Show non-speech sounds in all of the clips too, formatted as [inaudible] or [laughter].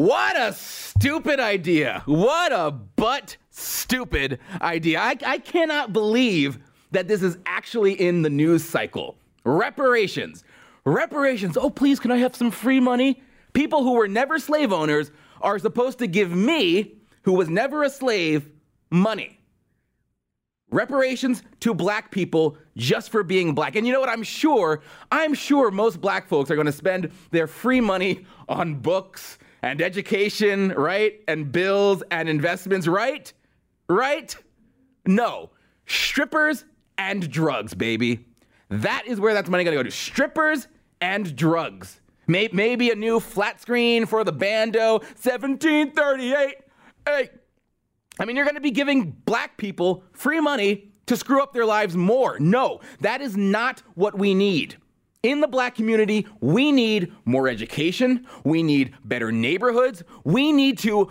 What a stupid idea. What a butt stupid idea. I, I cannot believe that this is actually in the news cycle. Reparations. Reparations. Oh, please, can I have some free money? People who were never slave owners are supposed to give me, who was never a slave, money. Reparations to black people just for being black. And you know what? I'm sure, I'm sure most black folks are going to spend their free money on books and education, right? And bills and investments, right? Right? No. Strippers and drugs, baby. That is where that money gonna go to. Strippers and drugs. Maybe a new flat screen for the bando, 1738. Hey, I mean, you're gonna be giving black people free money to screw up their lives more. No, that is not what we need. In the black community, we need more education. We need better neighborhoods. We need to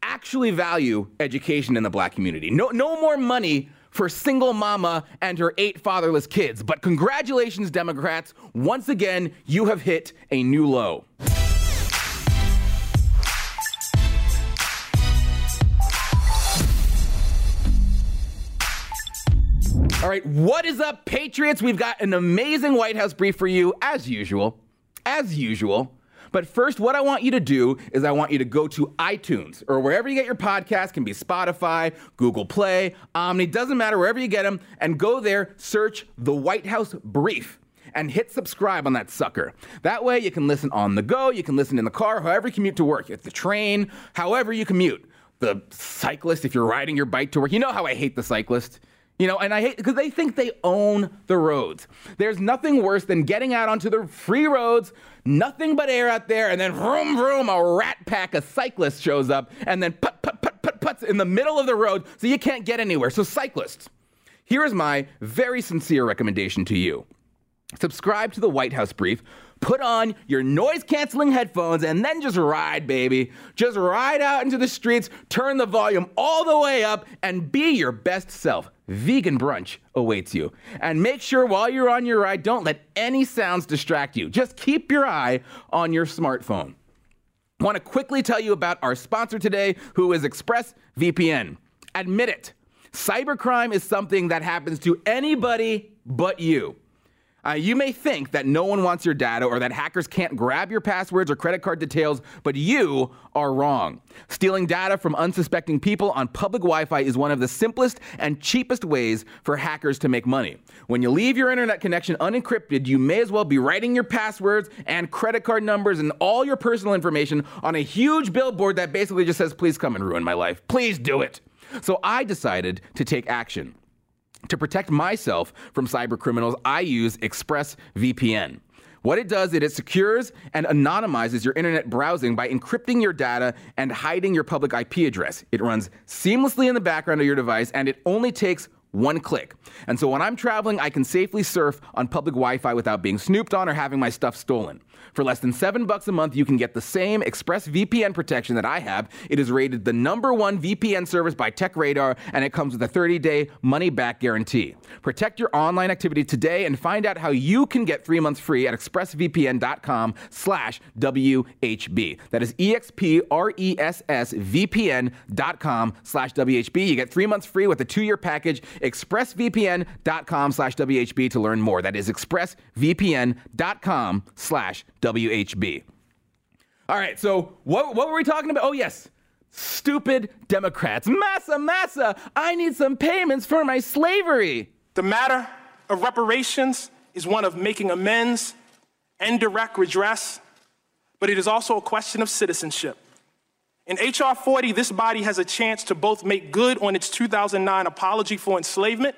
actually value education in the black community. No, no more money for single mama and her eight fatherless kids. But congratulations, Democrats. Once again, you have hit a new low. All right, what is up, Patriots? We've got an amazing White House brief for you, as usual. As usual. But first, what I want you to do is I want you to go to iTunes or wherever you get your podcast, can be Spotify, Google Play, Omny, doesn't matter, wherever you get them, and go there, search the White House Brief and hit subscribe on that sucker. That way you can listen on the go, you can listen in the car, however you commute to work. It's the train, however you commute. The cyclist, if you're riding your bike to work, you know how I hate the cyclist. You know, and I hate because they think they own the roads. There's nothing worse than getting out onto the free roads, nothing but air out there, and then vroom vroom, a rat pack of cyclists shows up, and then put put put put puts in the middle of the road, so you can't get anywhere. So cyclists, here is my very sincere recommendation to you: subscribe to the White House Brief put on your noise canceling headphones, and then just ride, baby. Just ride out into the streets, turn the volume all the way up, and be your best self. Vegan brunch awaits you. And make sure while you're on your ride, don't let any sounds distract you. Just keep your eye on your smartphone. I want to quickly tell you about our sponsor today, who is ExpressVPN. Admit it, cybercrime is something that happens to anybody but you. Uh, you may think that no one wants your data or that hackers can't grab your passwords or credit card details, but you are wrong. Stealing data from unsuspecting people on public Wi Fi is one of the simplest and cheapest ways for hackers to make money. When you leave your internet connection unencrypted, you may as well be writing your passwords and credit card numbers and all your personal information on a huge billboard that basically just says, Please come and ruin my life. Please do it. So I decided to take action. To protect myself from cyber criminals, I use ExpressVPN. What it does is it secures and anonymizes your internet browsing by encrypting your data and hiding your public IP address. It runs seamlessly in the background of your device and it only takes one click. And so when I'm traveling, I can safely surf on public Wi Fi without being snooped on or having my stuff stolen. For less than seven bucks a month, you can get the same ExpressVPN protection that I have. It is rated the number one VPN service by TechRadar, and it comes with a 30 day money back guarantee. Protect your online activity today and find out how you can get three months free at expressvpn.com slash WHB. That is E-X-P-R-E-S-S-V-P-N.com slash WHB. You get three months free with a two-year package. expressvpn.com slash WHB to learn more. That is expressvpn.com slash WHB. All right, so what, what were we talking about? Oh, yes. Stupid Democrats. Massa, massa, I need some payments for my slavery. The matter of reparations is one of making amends and direct redress, but it is also a question of citizenship. In H.R. 40, this body has a chance to both make good on its 2009 apology for enslavement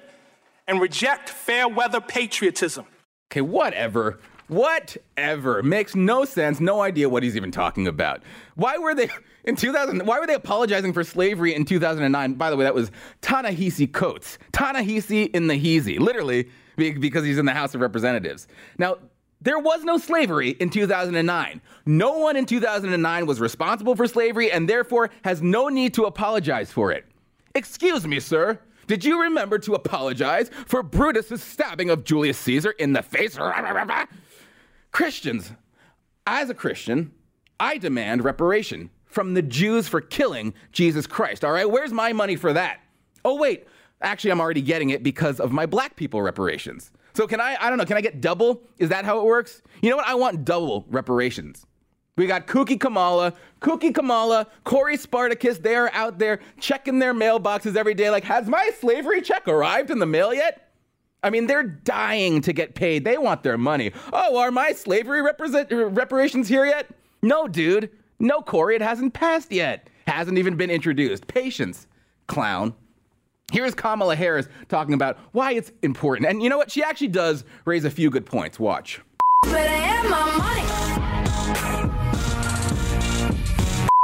and reject fair weather patriotism. Okay, whatever. Whatever. Makes no sense. No idea what he's even talking about. Why were they in 2000? Why were they apologizing for slavery in 2009? By the way, that was Ta-Nehisi Coates. Ta-Nehisi in the Heezy, literally because he's in the House of Representatives. Now, there was no slavery in 2009. No one in 2009 was responsible for slavery and therefore has no need to apologize for it. Excuse me, sir. Did you remember to apologize for Brutus's stabbing of Julius Caesar in the face? Christians, as a Christian, I demand reparation from the Jews for killing Jesus Christ. All right, where's my money for that? Oh, wait, actually, I'm already getting it because of my black people reparations. So, can I, I don't know, can I get double? Is that how it works? You know what? I want double reparations. We got Kooky Kamala, Kooky Kamala, Cory Spartacus. They're out there checking their mailboxes every day, like, has my slavery check arrived in the mail yet? I mean, they're dying to get paid. They want their money. Oh, are my slavery reparations here yet? No, dude. No, Cory, it hasn't passed yet. Hasn't even been introduced. Patience, clown. Here's Kamala Harris talking about why it's important. And you know what? She actually does raise a few good points. Watch. But I am my money.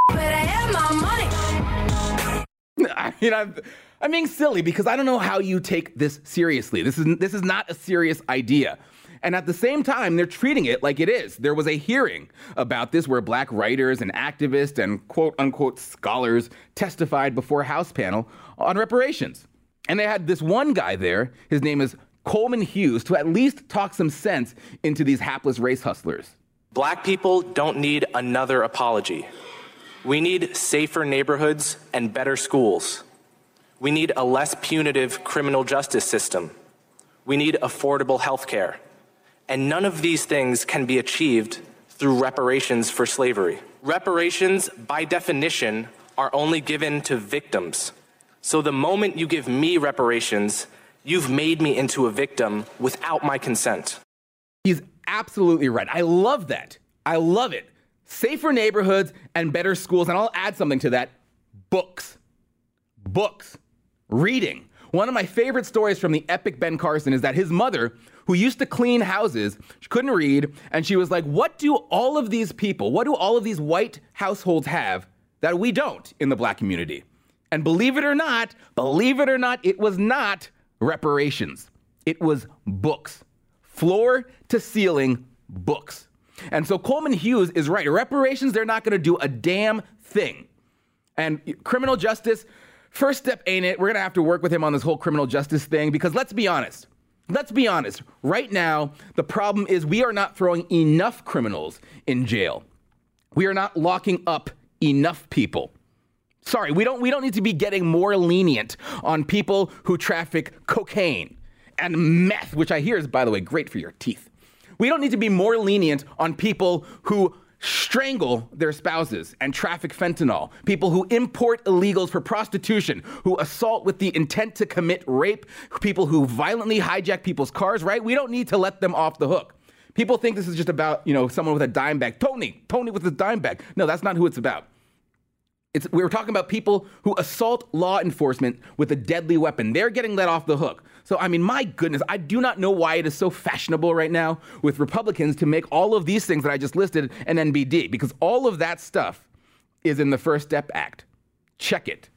But I am my money. [laughs] I mean, I'm, I'm being silly because I don't know how you take this seriously. This is, this is not a serious idea. And at the same time, they're treating it like it is. There was a hearing about this where black writers and activists and quote unquote scholars testified before a House panel on reparations. And they had this one guy there, his name is Coleman Hughes, to at least talk some sense into these hapless race hustlers. Black people don't need another apology. We need safer neighborhoods and better schools. We need a less punitive criminal justice system. We need affordable health care. And none of these things can be achieved through reparations for slavery. Reparations, by definition, are only given to victims. So the moment you give me reparations, you've made me into a victim without my consent. He's absolutely right. I love that. I love it. Safer neighborhoods and better schools. And I'll add something to that books. Books. Reading. One of my favorite stories from the epic Ben Carson is that his mother who used to clean houses. She couldn't read, and she was like, What do all of these people, what do all of these white households have that we don't in the black community? And believe it or not, believe it or not, it was not reparations. It was books. Floor to ceiling books. And so Coleman Hughes is right. Reparations, they're not going to do a damn thing. And criminal justice, first step ain't it. We're going to have to work with him on this whole criminal justice thing because let's be honest. Let's be honest. Right now, the problem is we are not throwing enough criminals in jail. We are not locking up enough people. Sorry, we don't we don't need to be getting more lenient on people who traffic cocaine and meth, which I hear is by the way great for your teeth. We don't need to be more lenient on people who strangle their spouses and traffic fentanyl, people who import illegals for prostitution, who assault with the intent to commit rape, people who violently hijack people's cars, right? We don't need to let them off the hook. People think this is just about, you know, someone with a dime bag. Tony, Tony with a dime bag. No, that's not who it's about. It's, we were talking about people who assault law enforcement with a deadly weapon. They're getting let off the hook. So, I mean, my goodness, I do not know why it is so fashionable right now with Republicans to make all of these things that I just listed an NBD, because all of that stuff is in the First Step Act. Check it.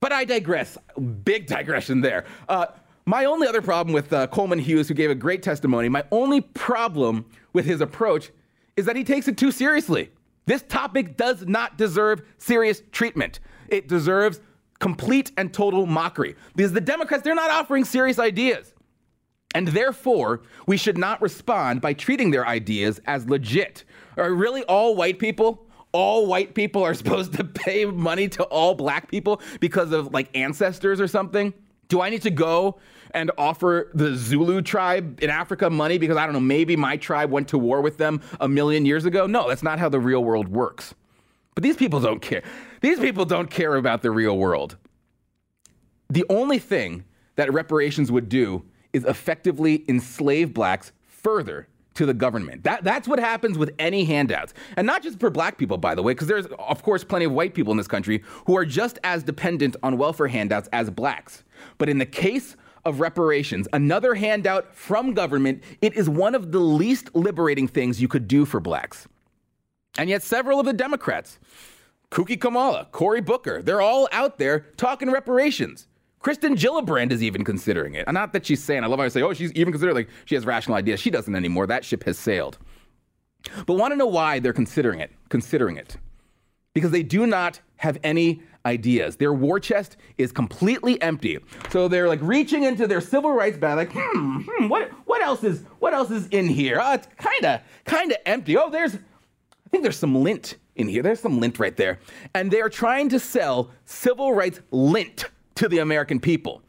But I digress. Big digression there. Uh, my only other problem with uh, Coleman Hughes, who gave a great testimony, my only problem with his approach is that he takes it too seriously. This topic does not deserve serious treatment. It deserves complete and total mockery because the Democrats, they're not offering serious ideas. And therefore, we should not respond by treating their ideas as legit. Are really all white people? All white people are [laughs] supposed to pay money to all black people because of like ancestors or something? Do I need to go and offer the Zulu tribe in Africa money because I don't know, maybe my tribe went to war with them a million years ago? No, that's not how the real world works. But these people don't care. These people don't care about the real world. The only thing that reparations would do is effectively enslave blacks further to the government. That, that's what happens with any handouts. And not just for black people, by the way, because there's, of course, plenty of white people in this country who are just as dependent on welfare handouts as blacks. But in the case of reparations, another handout from government, it is one of the least liberating things you could do for blacks. And yet, several of the Democrats, Kooky Kamala, Cory Booker, they're all out there talking reparations. Kirsten Gillibrand is even considering it. Not that she's saying, I love how I say, oh, she's even considering like she has rational ideas. She doesn't anymore. That ship has sailed. But want to know why they're considering it? Considering it. Because they do not have any ideas. Their war chest is completely empty. So they're like reaching into their civil rights bag, like, hmm, hmm what what else is what else is in here? Oh, it's kinda, kinda empty. Oh, there's I think there's some lint in here. There's some lint right there. And they are trying to sell civil rights lint to the American people.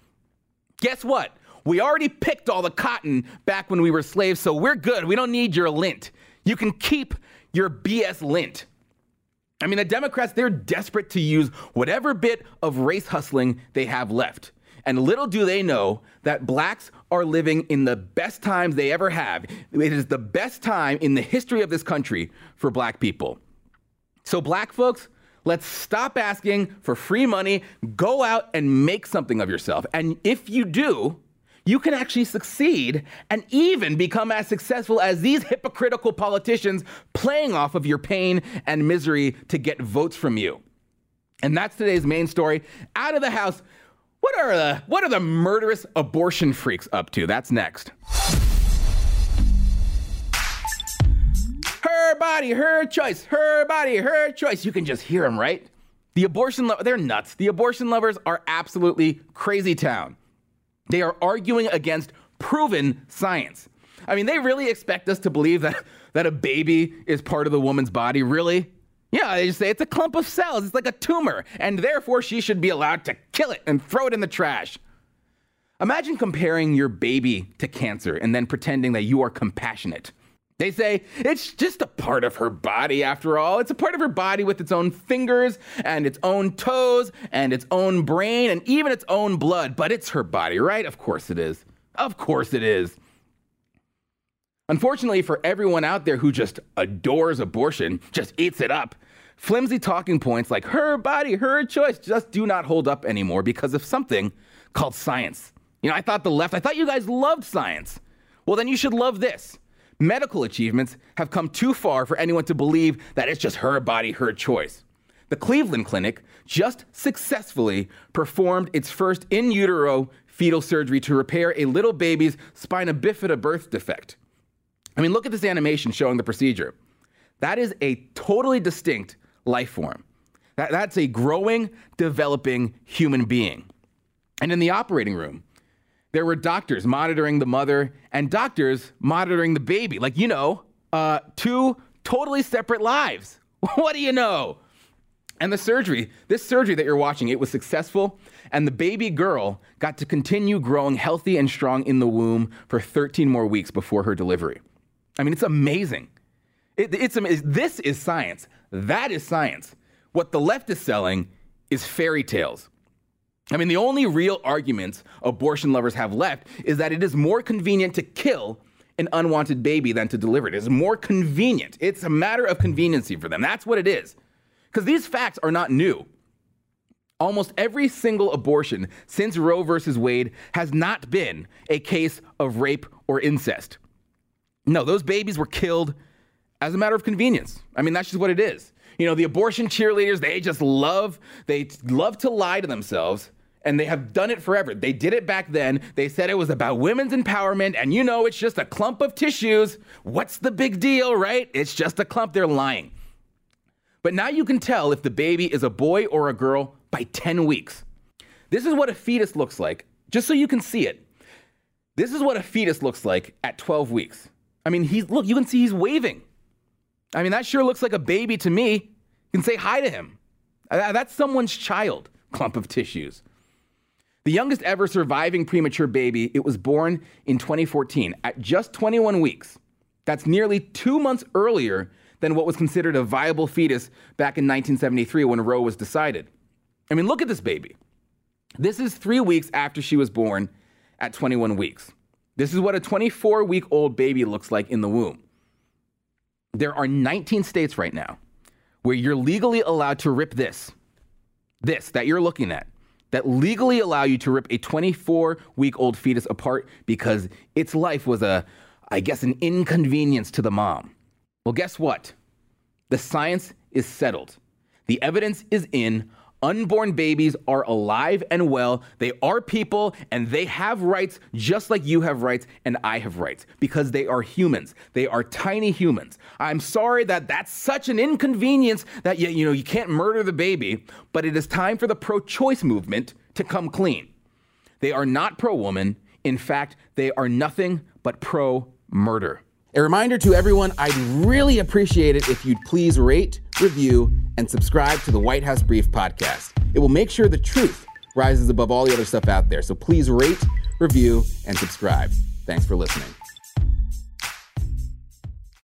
Guess what? We already picked all the cotton back when we were slaves, so we're good. We don't need your lint. You can keep your BS lint. I mean, the Democrats, they're desperate to use whatever bit of race hustling they have left. And little do they know that blacks are living in the best times they ever have. It is the best time in the history of this country for black people. So, black folks, let's stop asking for free money. Go out and make something of yourself. And if you do, you can actually succeed and even become as successful as these hypocritical politicians playing off of your pain and misery to get votes from you. And that's today's main story. Out of the house, what are the what are the murderous abortion freaks up to? That's next. Body, her choice. Her body, her choice. You can just hear them, right? The abortion lo- they're nuts. The abortion lovers are absolutely crazy town. They are arguing against proven science. I mean, they really expect us to believe that, that a baby is part of the woman's body, really? Yeah, they just say it's a clump of cells, it's like a tumor, and therefore she should be allowed to kill it and throw it in the trash. Imagine comparing your baby to cancer and then pretending that you are compassionate. They say it's just a part of her body after all. It's a part of her body with its own fingers and its own toes and its own brain and even its own blood, but it's her body, right? Of course it is. Of course it is. Unfortunately, for everyone out there who just adores abortion, just eats it up, flimsy talking points like her body, her choice just do not hold up anymore because of something called science. You know, I thought the left, I thought you guys loved science. Well, then you should love this medical achievements have come too far for anyone to believe that it's just her body, her choice. The Cleveland Clinic just successfully performed its first in utero fetal surgery to repair a little baby's spina bifida birth defect. I mean, look at this animation showing the procedure. That is a totally distinct life form. That, that's a growing, developing human being. And in the operating room, there were doctors monitoring the mother and doctors monitoring the baby. Like, you know, uh, two totally separate lives. [laughs] what do you know? And the surgery, this surgery that you're watching, it was successful, and the baby girl got to continue growing healthy and strong in the womb for 13 more weeks before her delivery. I mean, it's amazing. It, it's, this is science. That is science. What the left is selling is fairy tales. I mean, the only real arguments abortion lovers have left is that it is more convenient to kill an unwanted baby than to deliver it. It's more convenient. It's a matter of conveniency for them. That's what it is. Because these facts are not new. Almost every single abortion since Roe versus Wade has not been a case of rape or incest. No, those babies were killed as a matter of convenience. I mean, that's just what it is. You know, the abortion cheerleaders, they just love, they love to lie to themselves and they have done it forever. They did it back then. They said it was about women's empowerment, and you know, it's just a clump of tissues. What's the big deal, right? It's just a clump. They're lying. But now you can tell if the baby is a boy or a girl by 10 weeks. This is what a fetus looks like, just so you can see it. This is what a fetus looks like at 12 weeks. I mean, he's look, you can see he's waving. I mean, that sure looks like a baby to me. You can say hi to him. Uh, that's someone's child, clump of tissues. The youngest ever surviving premature baby, it was born in 2014 at just 21 weeks. That's nearly two months earlier than what was considered a viable fetus back in 1973 when Roe was decided. I mean, look at this baby. This is three weeks after she was born at 21 weeks. This is what a 24 week old baby looks like in the womb. There are 19 states right now where you're legally allowed to rip this, this that you're looking at, that legally allow you to rip a 24 week old fetus apart because its life was a, I guess, an inconvenience to the mom. Well, guess what? The science is settled. The evidence is in Unborn babies are alive and well. They are people and they have rights just like you have rights and I have rights because they are humans. They are tiny humans. I'm sorry that that's such an inconvenience that you, you know you can't murder the baby, but it is time for the pro-choice movement to come clean. They are not pro-woman. In fact, they are nothing but pro-murder. A reminder to everyone I'd really appreciate it if you'd please rate, review, and subscribe to the White House Brief podcast. It will make sure the truth rises above all the other stuff out there. So please rate, review, and subscribe. Thanks for listening.